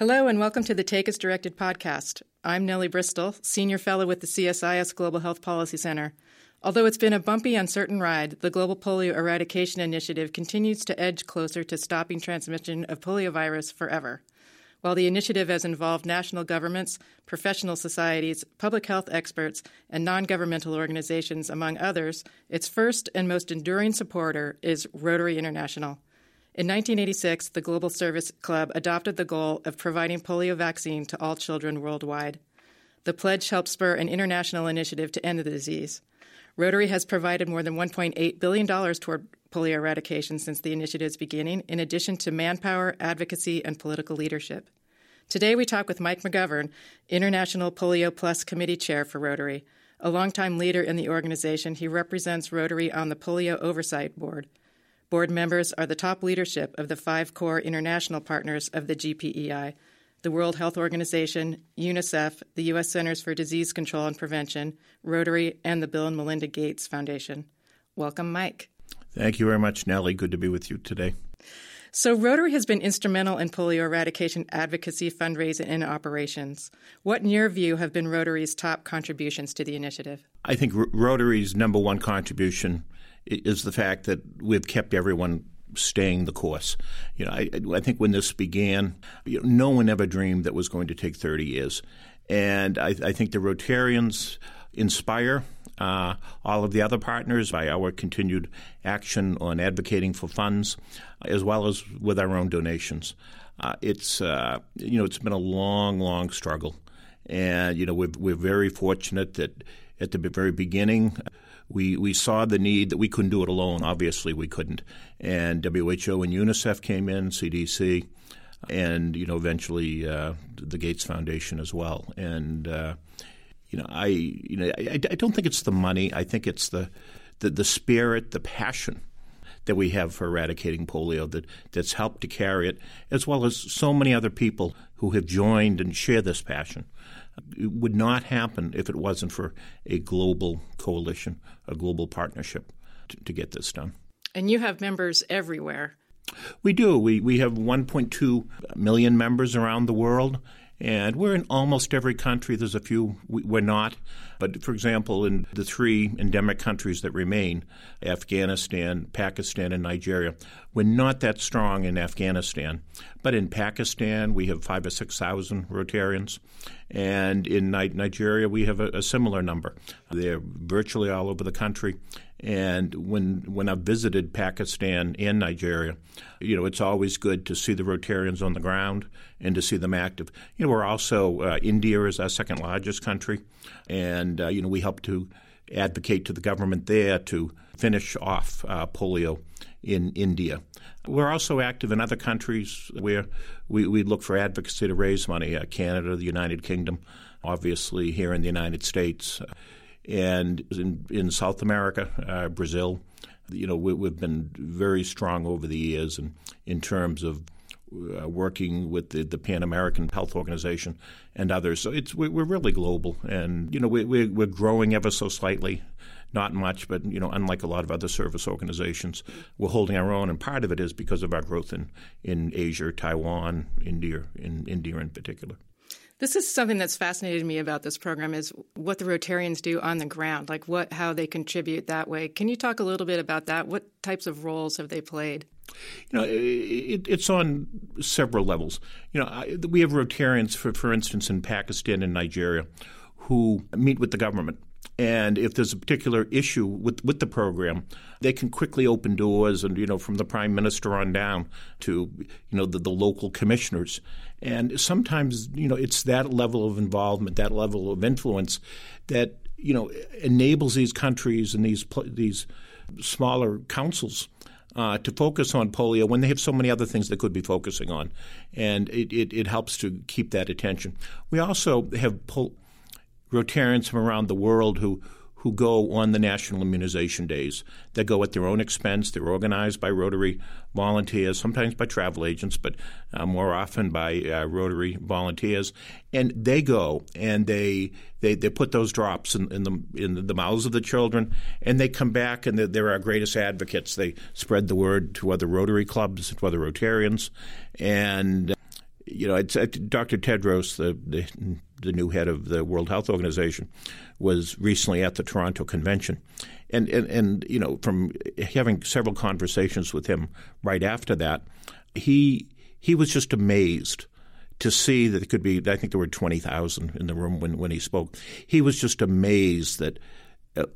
Hello, and welcome to the Take As Directed podcast. I'm Nellie Bristol, Senior Fellow with the CSIS Global Health Policy Center. Although it's been a bumpy, uncertain ride, the Global Polio Eradication Initiative continues to edge closer to stopping transmission of poliovirus forever. While the initiative has involved national governments, professional societies, public health experts, and non governmental organizations, among others, its first and most enduring supporter is Rotary International. In 1986, the Global Service Club adopted the goal of providing polio vaccine to all children worldwide. The pledge helped spur an international initiative to end the disease. Rotary has provided more than $1.8 billion toward polio eradication since the initiative's beginning, in addition to manpower, advocacy, and political leadership. Today, we talk with Mike McGovern, International PolioPlus Committee Chair for Rotary. A longtime leader in the organization, he represents Rotary on the Polio Oversight Board. Board members are the top leadership of the five core international partners of the GPEI the World Health Organization, UNICEF, the U.S. Centers for Disease Control and Prevention, Rotary, and the Bill and Melinda Gates Foundation. Welcome, Mike. Thank you very much, Nellie. Good to be with you today. So, Rotary has been instrumental in polio eradication advocacy, fundraising, and operations. What, in your view, have been Rotary's top contributions to the initiative? I think Rotary's number one contribution is the fact that we've kept everyone staying the course. You know, I, I think when this began, you know, no one ever dreamed that was going to take 30 years. And I, I think the Rotarians inspire uh, all of the other partners by our continued action on advocating for funds, as well as with our own donations. Uh, it's uh, you know it's been a long, long struggle, and you know we're we're very fortunate that at the very beginning we, we saw the need that we couldn't do it alone. Obviously, we couldn't. And WHO and UNICEF came in, CDC, and you know eventually uh, the Gates Foundation as well. And uh, you know, I you know I, I, don't think it's the money. I think it's the the, the spirit, the passion that we have for eradicating polio that, that's helped to carry it, as well as so many other people who have joined and share this passion. It would not happen if it wasn't for a global coalition, a global partnership to, to get this done. And you have members everywhere. We do. We, we have 1.2 million members around the world, and we're in almost every country. There's a few we're not. But for example, in the three endemic countries that remain Afghanistan, Pakistan, and Nigeria we're not that strong in Afghanistan. But in Pakistan, we have five or 6,000 Rotarians. And in Nigeria, we have a, a similar number. They're virtually all over the country. And when when I've visited Pakistan and Nigeria, you know, it's always good to see the Rotarians on the ground and to see them active. You know, we're also uh, India is our second largest country, and uh, you know we help to advocate to the government there to finish off uh, polio in India. We're also active in other countries where we, we look for advocacy to raise money uh, Canada, the United Kingdom, obviously here in the United States, and in, in South America, uh, Brazil. You know, we, have been very strong over the years in, in terms of uh, working with the, the, Pan American Health Organization and others. So it's we're, really global, and you know we, we're, we're growing ever so slightly not much, but you know, unlike a lot of other service organizations, we're holding our own, and part of it is because of our growth in in Asia, Taiwan, India, in India in particular. This is something that's fascinated me about this program is what the Rotarians do on the ground, like what how they contribute that way. Can you talk a little bit about that? What types of roles have they played? You know, it, it's on several levels. You know, I, we have Rotarians, for for instance, in Pakistan and Nigeria, who meet with the government and if there's a particular issue with, with the program, they can quickly open doors and, you know, from the prime minister on down to, you know, the, the local commissioners. And sometimes, you know, it's that level of involvement, that level of influence that, you know, enables these countries and these, these smaller councils uh, to focus on polio when they have so many other things they could be focusing on. And it, it, it helps to keep that attention. We also have pol- Rotarians from around the world who who go on the national immunization days. They go at their own expense. They're organized by Rotary volunteers, sometimes by travel agents, but uh, more often by uh, Rotary volunteers. And they go and they they, they put those drops in, in the in the mouths of the children, and they come back and they're, they're our greatest advocates. They spread the word to other Rotary clubs, to other Rotarians, and you know, it's, uh, Dr. Tedros, the, the, the new head of the World Health Organization, was recently at the Toronto Convention, and and, and you know, from having several conversations with him right after that, he he was just amazed to see that it could be. I think there were twenty thousand in the room when when he spoke. He was just amazed that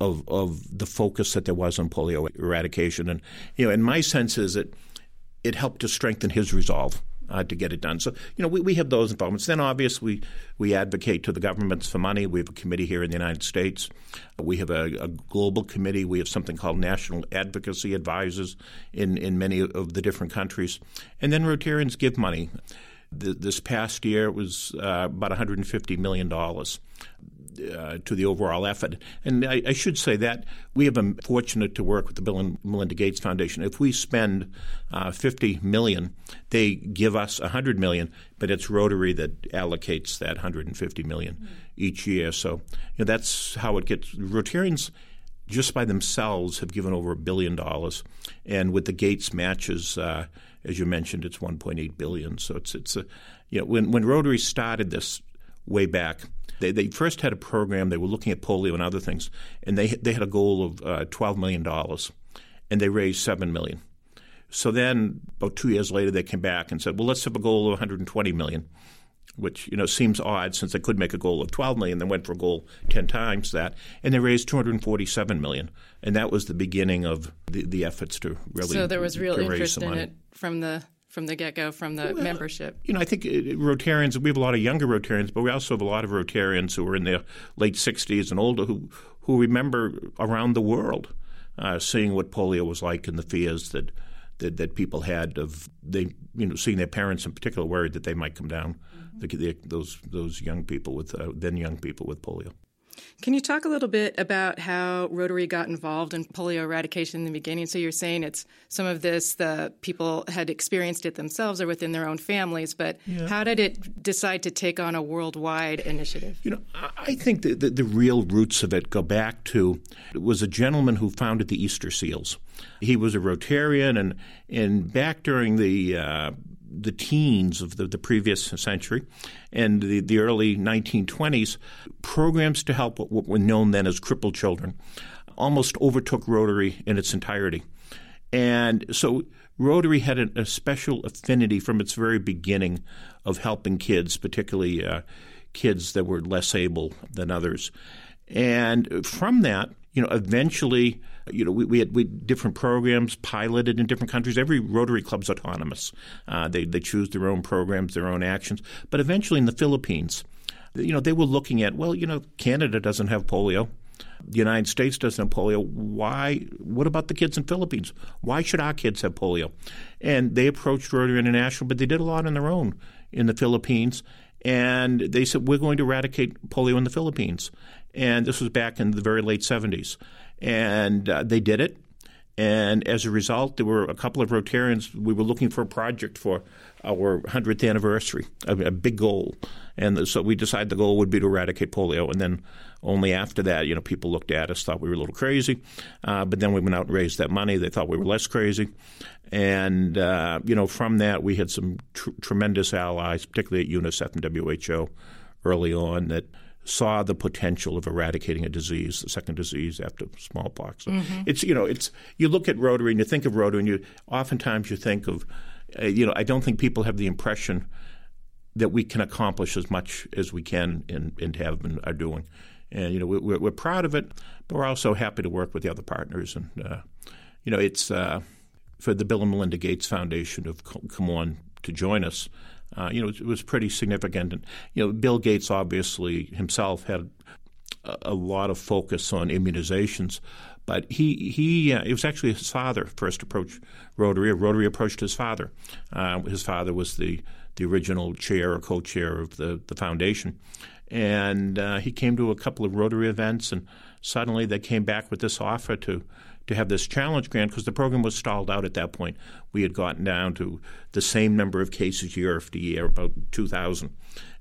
of of the focus that there was on polio eradication, and you know, and my sense is that it helped to strengthen his resolve uh, to get it done. So, you know, we, we have those involvements. Then, obviously, we, we advocate to the governments for money. We have a committee here in the United States. We have a, a global committee. We have something called National Advocacy Advisors in, in many of the different countries. And then Rotarians give money. The, this past year, it was uh, about $150 million uh, to the overall effort. And I, I, should say that we have been fortunate to work with the Bill and Melinda Gates Foundation. If we spend uh, 50 million, they give us 100 million, but it's Rotary that allocates that 150 million mm-hmm. each year. So you know, that's how it gets. Rotarians just by themselves have given over a billion dollars, and with the Gates matches, uh, as you mentioned, it's 1.8 billion. So it's it's a you know when when Rotary started this way back, they, they first had a program. They were looking at polio and other things, and they they had a goal of uh, twelve million dollars, and they raised seven million. So then, about two years later, they came back and said, "Well, let's have a goal of 120 million, which you know seems odd since they could make a goal of 12 million. They went for a goal 10 times that, and they raised 247 million, and that was the beginning of the, the efforts to really. So there was real interest in it from the from the get go from the well, membership? You know, I think uh, Rotarians, we have a lot of younger Rotarians, but we also have a lot of Rotarians who are in their late 60s and older who, who remember around the world uh, seeing what polio was like and the fears that, that, that people had of they, you know, seeing their parents in particular worried that they might come down, mm-hmm. the, the, those, those young people with, uh, then young people with polio. Can you talk a little bit about how Rotary got involved in polio eradication in the beginning? So you're saying it's some of this the people had experienced it themselves or within their own families, but yeah. how did it decide to take on a worldwide initiative? You know, I think the, the, the real roots of it go back to it was a gentleman who founded the Easter Seals. He was a Rotarian, and and back during the uh, the teens of the, the previous century and the, the early 1920s, programs to help what were known then as crippled children almost overtook Rotary in its entirety. And so Rotary had a, a special affinity from its very beginning of helping kids, particularly uh, kids that were less able than others. And from that, you know, eventually – you know, we, we had we, different programs piloted in different countries. Every Rotary Club's autonomous. Uh, they, they choose their own programs, their own actions. But eventually in the Philippines, you know, they were looking at, well, you know, Canada doesn't have polio. The United States doesn't have polio. Why? What about the kids in Philippines? Why should our kids have polio? And they approached Rotary International, but they did a lot on their own in the Philippines. And they said, we're going to eradicate polio in the Philippines. And this was back in the very late 70s. And uh, they did it. And as a result, there were a couple of Rotarians. We were looking for a project for our 100th anniversary, a, a, big goal. And so we decided the goal would be to eradicate polio. And then only after that, you know, people looked at us, thought we were a little crazy. Uh, but then we went out and raised that money. They thought we were less crazy. And, uh, you know, from that, we had some tr- tremendous allies, particularly at UNICEF and WHO early on, that – saw the potential of eradicating a disease, the second disease after smallpox. Mm-hmm. It's you know it's you look at Rotary and you think of Rotary and you oftentimes you think of uh, you know I don't think people have the impression that we can accomplish as much as we can and, and have been are doing. And you know we're, we're proud of it, but we're also happy to work with the other partners. And uh, you know it's uh, for the Bill and Melinda Gates Foundation to come on to join us uh, you know, it was pretty significant. And you know, Bill Gates obviously himself had a, lot of focus on immunizations, but he he uh, it was actually his father first approached Rotary. Rotary approached his father. Uh, his father was the the original chair or co-chair of the the foundation, and uh, he came to a couple of Rotary events, and suddenly they came back with this offer to to have this challenge grant because the program was stalled out at that point. We had gotten down to the same number of cases year after year, about 2,000.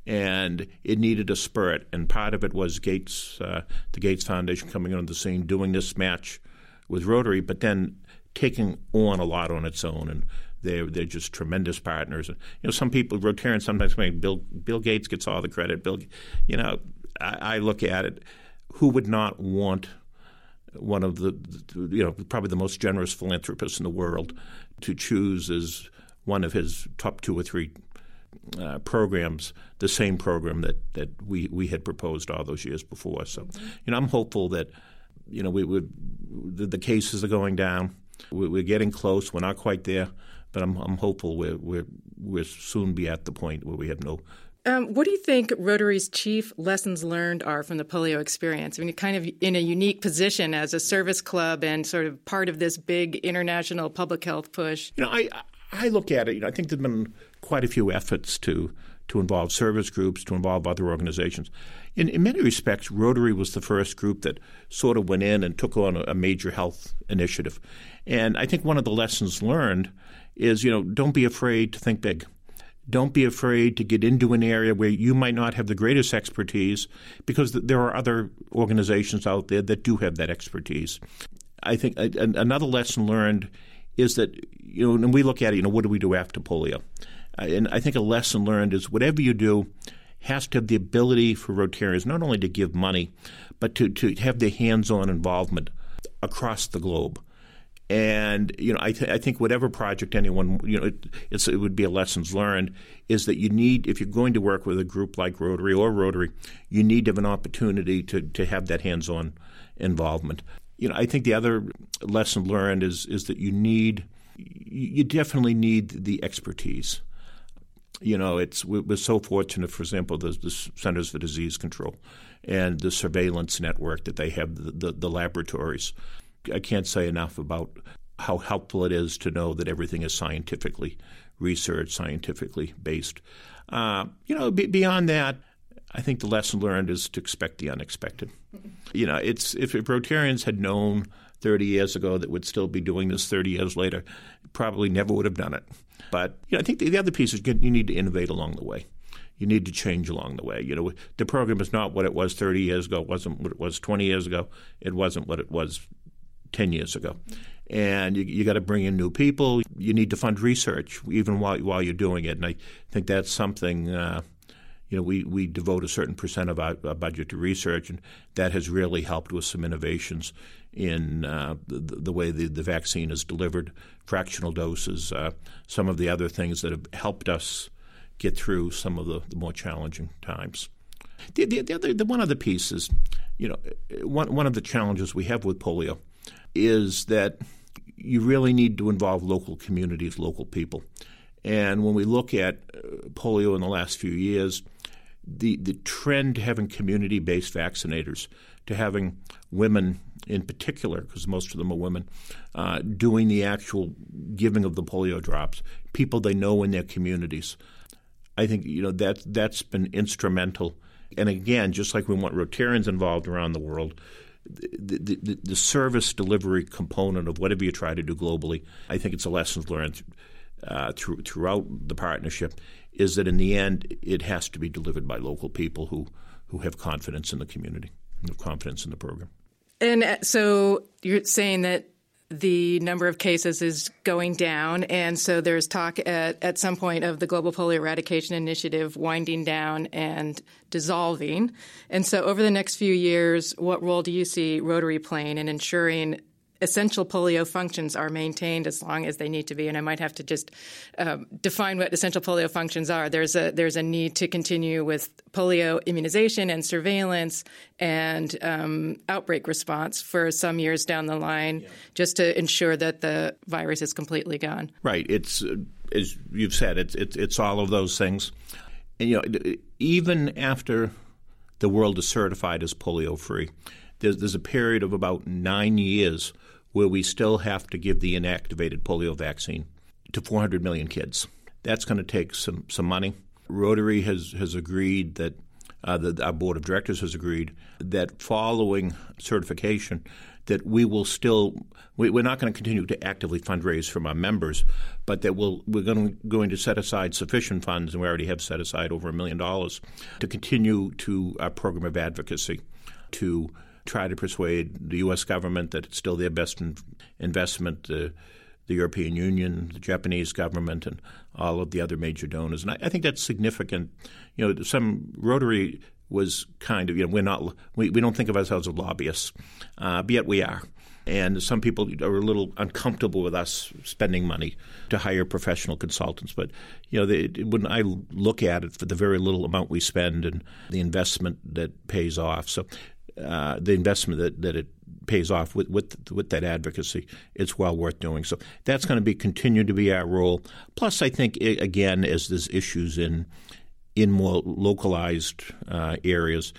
And it needed a spurt. And part of it was Gates, uh, the Gates Foundation coming on the scene, doing this match with Rotary, but then taking on a lot on its own and they're they're just tremendous partners. And, You know, some people Rotarians sometimes make Bill Bill Gates gets all the credit. Bill, you know, I, I look at it. Who would not want one of the, you know, probably the most generous philanthropists in the world to choose as one of his top two or three uh, programs, the same program that, that we, we had proposed all those years before. So, you know, I'm hopeful that, you know, we would the, the cases are going down. We, we're getting close. We're not quite there, but I'm, I'm hopeful we're, we're, we'll soon be at the point where we have no um, what do you think Rotary's chief lessons learned are from the polio experience? I mean, you're kind of in a unique position as a service club and sort of part of this big international public health push. You know, I I look at it. You know, I think there've been quite a few efforts to to involve service groups, to involve other organizations. In, in many respects, Rotary was the first group that sort of went in and took on a, a major health initiative. And I think one of the lessons learned is, you know, don't be afraid to think big. Don't be afraid to get into an area where you might not have the greatest expertise because there are other organizations out there that do have that expertise. I think another lesson learned is that, you know, and we look at it, you know, what do we do after polio? Uh, and I think a lesson learned is whatever you do has to have the ability for Rotarians not only to give money, but to, to have their hands on involvement across the globe. And you know, I, th- I think whatever project anyone you know, it, it would be a lessons learned is that you need if you're going to work with a group like Rotary or Rotary, you need to have an opportunity to to have that hands-on involvement. You know, I think the other lesson learned is is that you need you definitely need the expertise. You know, it's we're so fortunate. For example, the, the Centers for Disease Control and the surveillance network that they have, the, the, the laboratories. I can't say enough about how helpful it is to know that everything is scientifically researched, scientifically based. Uh, you know, b- beyond that, I think the lesson learned is to expect the unexpected. You know, it's if, if Rotarians had known 30 years ago that would still be doing this 30 years later, probably never would have done it. But you know, I think the, the other piece is you need to innovate along the way. You need to change along the way. You know, the program is not what it was 30 years ago. It wasn't what it was 20 years ago. It wasn't what it was 10 years ago. And you, you got to bring in new people. You need to fund research even while, while you're doing it. And I think that's something, uh, you know, we, we devote a certain percent of our, our, budget to research, and that has really helped with some innovations in uh, the, the, way the, the vaccine is delivered, fractional doses, uh, some of the other things that have helped us get through some of the, the more challenging times. The, the, the, other, the one other piece is, you know, one, one of the challenges we have with polio – is that you really need to involve local communities, local people. And when we look at uh, polio in the last few years, the, the trend to having community based vaccinators, to having women in particular, because most of them are women, uh, doing the actual giving of the polio drops, people they know in their communities. I think you know that that's been instrumental. And again, just like we want Rotarians involved around the world, the, the, the, service delivery component of whatever you try to do globally, I think it's a lesson learned uh, through, throughout the partnership, is that in the end it has to be delivered by local people who, who have confidence in the community, have confidence in the program. And uh, so you're saying that the number of cases is going down, and so there's talk at, at some point of the Global Polio Eradication Initiative winding down and dissolving. And so, over the next few years, what role do you see Rotary playing in ensuring essential polio functions are maintained as long as they need to be. And I might have to just um, define what essential polio functions are. There's a there's a need to continue with polio immunization and surveillance and um, outbreak response for some years down the line, yeah. just to ensure that the virus is completely gone. Right. It's uh, as you've said. It's it's, it's all of those things. And you know, even after the world is certified as polio free. There's, there's, a period of about nine years where we still have to give the inactivated polio vaccine to 400 million kids. That's going to take some, some money. Rotary has, has agreed that uh, the, our board of directors has agreed that following certification, that we will still we, are not going to continue to actively fundraise from our members, but that we'll, we're going to, going to set aside sufficient funds, and we already have set aside over a million dollars to continue to our program of advocacy to try to persuade the U.S. government that it's still their best in- investment. The European Union, the Japanese government, and all of the other major donors. And I, I think that's significant. You know, some Rotary was kind of, you know, we're not, we, we don't think of ourselves as lobbyists, uh, but yet we are. And some people are a little uncomfortable with us spending money to hire professional consultants. But you know, they, when I look at it for the very little amount we spend and the investment that pays off, so uh, the investment that, that it pays off with, with with that advocacy, it's well worth doing. So that's going to be continue to be our role. Plus, I think again, as there's issues in in more localized uh, areas,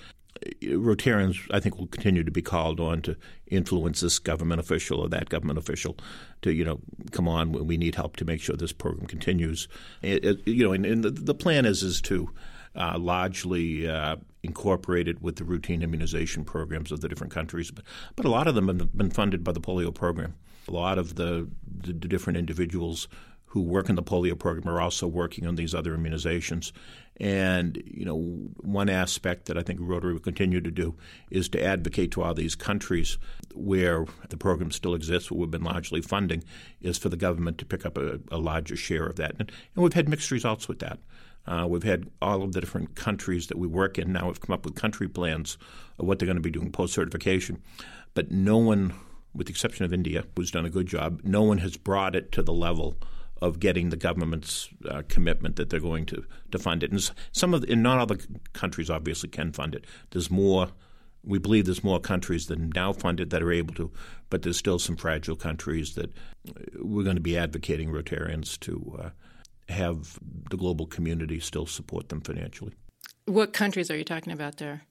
Rotarians, I think, will continue to be called on to influence this government official or that government official to, you know, come on, when we need help to make sure this program continues. It, it, you know, and, and the, the, plan is is to uh, largely uh, incorporate it with the routine immunization programs of the different countries, but but a lot of them have been funded by the polio program. A lot of the, the, the different individuals who work in the polio program are also working on these other immunizations. And you know, one aspect that I think Rotary will continue to do is to advocate to all these countries where the program still exists, what we've been largely funding, is for the government to pick up a, a larger share of that. And, and, we've had mixed results with that. Uh, we've had all of the different countries that we work in now have come up with country plans of what they're going to be doing post certification, but no one, with the exception of India, who's done a good job, no one has brought it to the level of getting the government's uh, commitment that they're going to, to fund it. And some of, and not all the countries obviously can fund it. There's more. We believe there's more countries that now fund it that are able to, but there's still some fragile countries that uh, we're going to be advocating Rotarians to uh, have the global community still support them financially. What countries are you talking about there?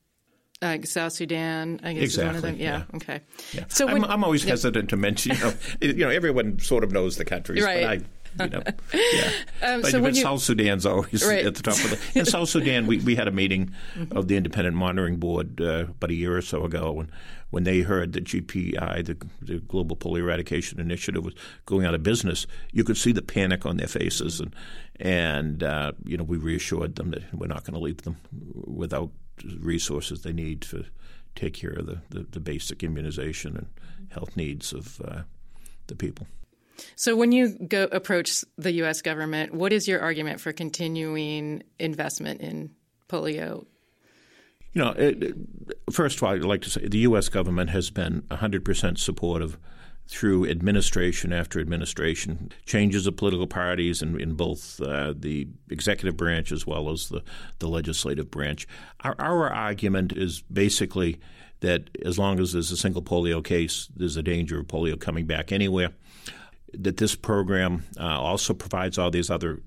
Uh, South Sudan, I guess exactly, is one of them. Yeah, yeah. okay. Yeah. So when, I'm, I'm, always yeah. hesitant to mention. You know, you know, everyone sort of knows the countries, right. but I you know, yeah. Um, but, so but South Sudan's always right. at the top of the. In South Sudan, we, we had a meeting of the Independent Monitoring Board uh, about a year or so ago, when when they heard that GPI, the, the Global Polio Eradication Initiative, was going out of business. You could see the panic on their faces, and and uh, you know we reassured them that we're not going to leave them without resources they need to take care of the, the, the basic immunization and health needs of uh, the people. So, when you go approach the U.S. government, what is your argument for continuing investment in polio? You know, it, first of all, I'd like to say the U.S. government has been 100% supportive through administration after administration, changes of political parties in, in both uh, the executive branch as well as the, the legislative branch. Our, our argument is basically that as long as there's a single polio case, there's a danger of polio coming back anywhere that this program uh, also provides all these other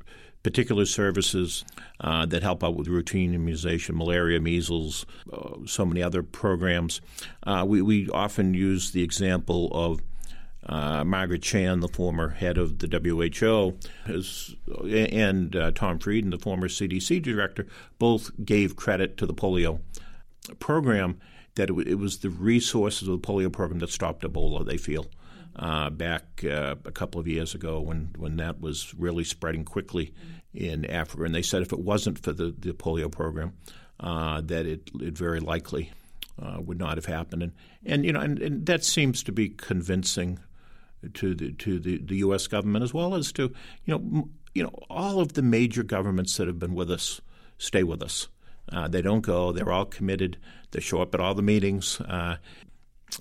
particular services uh, that help out with routine immunization, malaria, measles, uh, so many other programs. Uh, we, we, often use the example of uh, Margaret Chan, the former head of the WHO, has, and uh, Tom Frieden, the former CDC director, both gave credit to the polio program that it, it was the resources of the polio program that stopped Ebola, they feel uh, back uh, a couple of years ago when, when that was really spreading quickly in Africa. And they said if it wasn't for the, the polio program, uh, that it, it very likely uh, would not have happened. And, and you know, and, and, that seems to be convincing to the to the, the U.S. government as well as to you know m- you know all of the major governments that have been with us stay with us. Uh, they don't go. They're all committed. They show up at all the meetings. Uh,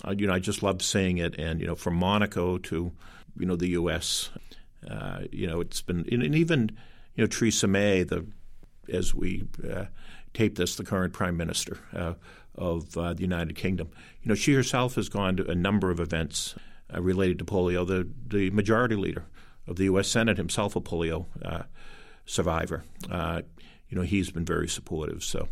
uh, you know, I just love seeing it. And you know, from Monaco to you know the U.S., uh, you know, it's been and even you know Theresa May, the as we uh, tape this, the current Prime Minister uh, of uh, the United Kingdom. You know, she herself has gone to a number of events uh, related to polio. The the majority leader of the U.S. Senate himself a polio survivor. you know, he's been very supportive. So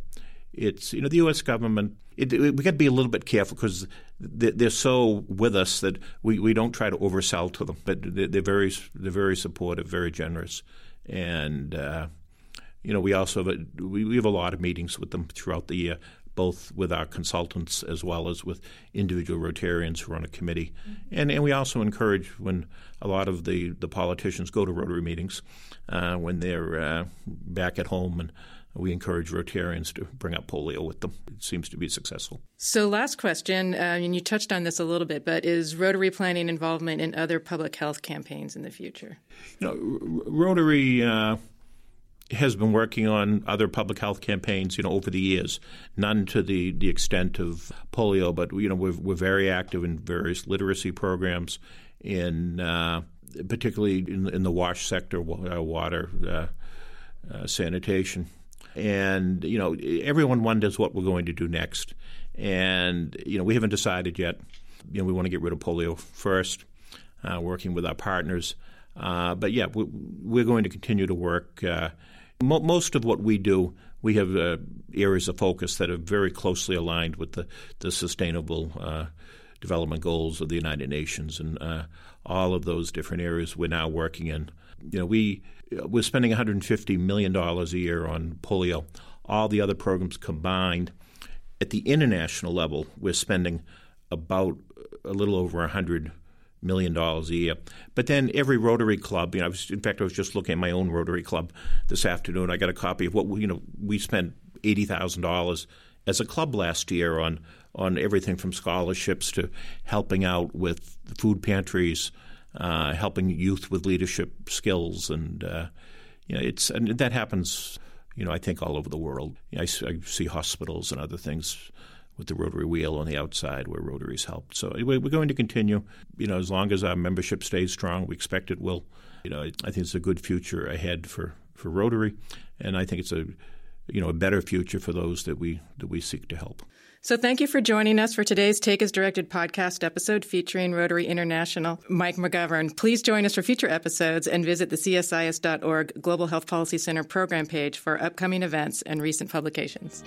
it's you know the U.S. government. It, it, we got to be a little bit careful because they're so with us that we, we don't try to oversell to them. But they're very they're very supportive, very generous, and uh, you know we also have a, we, we have a lot of meetings with them throughout the year, both with our consultants as well as with individual Rotarians who are on a committee, mm-hmm. and and we also encourage when a lot of the, the politicians go to Rotary meetings uh, when they're uh, back at home and we encourage Rotarians to bring up polio with them. It seems to be successful. So, last question, uh, and you touched on this a little bit, but is Rotary planning involvement in other public health campaigns in the future? You know, Rotary. Uh, has been working on other public health campaigns, you know, over the years. None to the, the extent of polio, but you know, we're, we're very active in various literacy programs, in uh, particularly in, in, the WASH sector, uh, water, uh, uh, sanitation, and you know, everyone wonders what we're going to do next, and you know, we haven't decided yet. You know, we want to get rid of polio first, uh, working with our partners. Uh, but yeah, we, are going to continue to work Mo- most of what we do, we have uh, areas of focus that are very closely aligned with the, the sustainable uh, development goals of the United Nations, and uh, all of those different areas we're now working in. You know, we we're spending 150 million dollars a year on polio. All the other programs combined, at the international level, we're spending about a little over 100 million dollars a year. But then every Rotary club, you know, was, in fact, I was just looking at my own Rotary club this afternoon. I got a copy of what we, you know we spent eighty thousand dollars as a club last year on on everything from scholarships to helping out with food pantries, uh, helping youth with leadership skills, and uh, you know, it's and that happens. You know, I think all over the world. I, I see hospitals and other things with the rotary wheel on the outside where Rotary's helped. So we're going to continue. You know, as long as our membership stays strong, we expect it will. You know, I think it's a good future ahead for, for Rotary, and I think it's a you know a better future for those that we that we seek to help. So thank you for joining us for today's Take as Directed podcast episode featuring Rotary International. Mike McGovern, please join us for future episodes and visit the CSIS.org Global Health Policy Center program page for upcoming events and recent publications.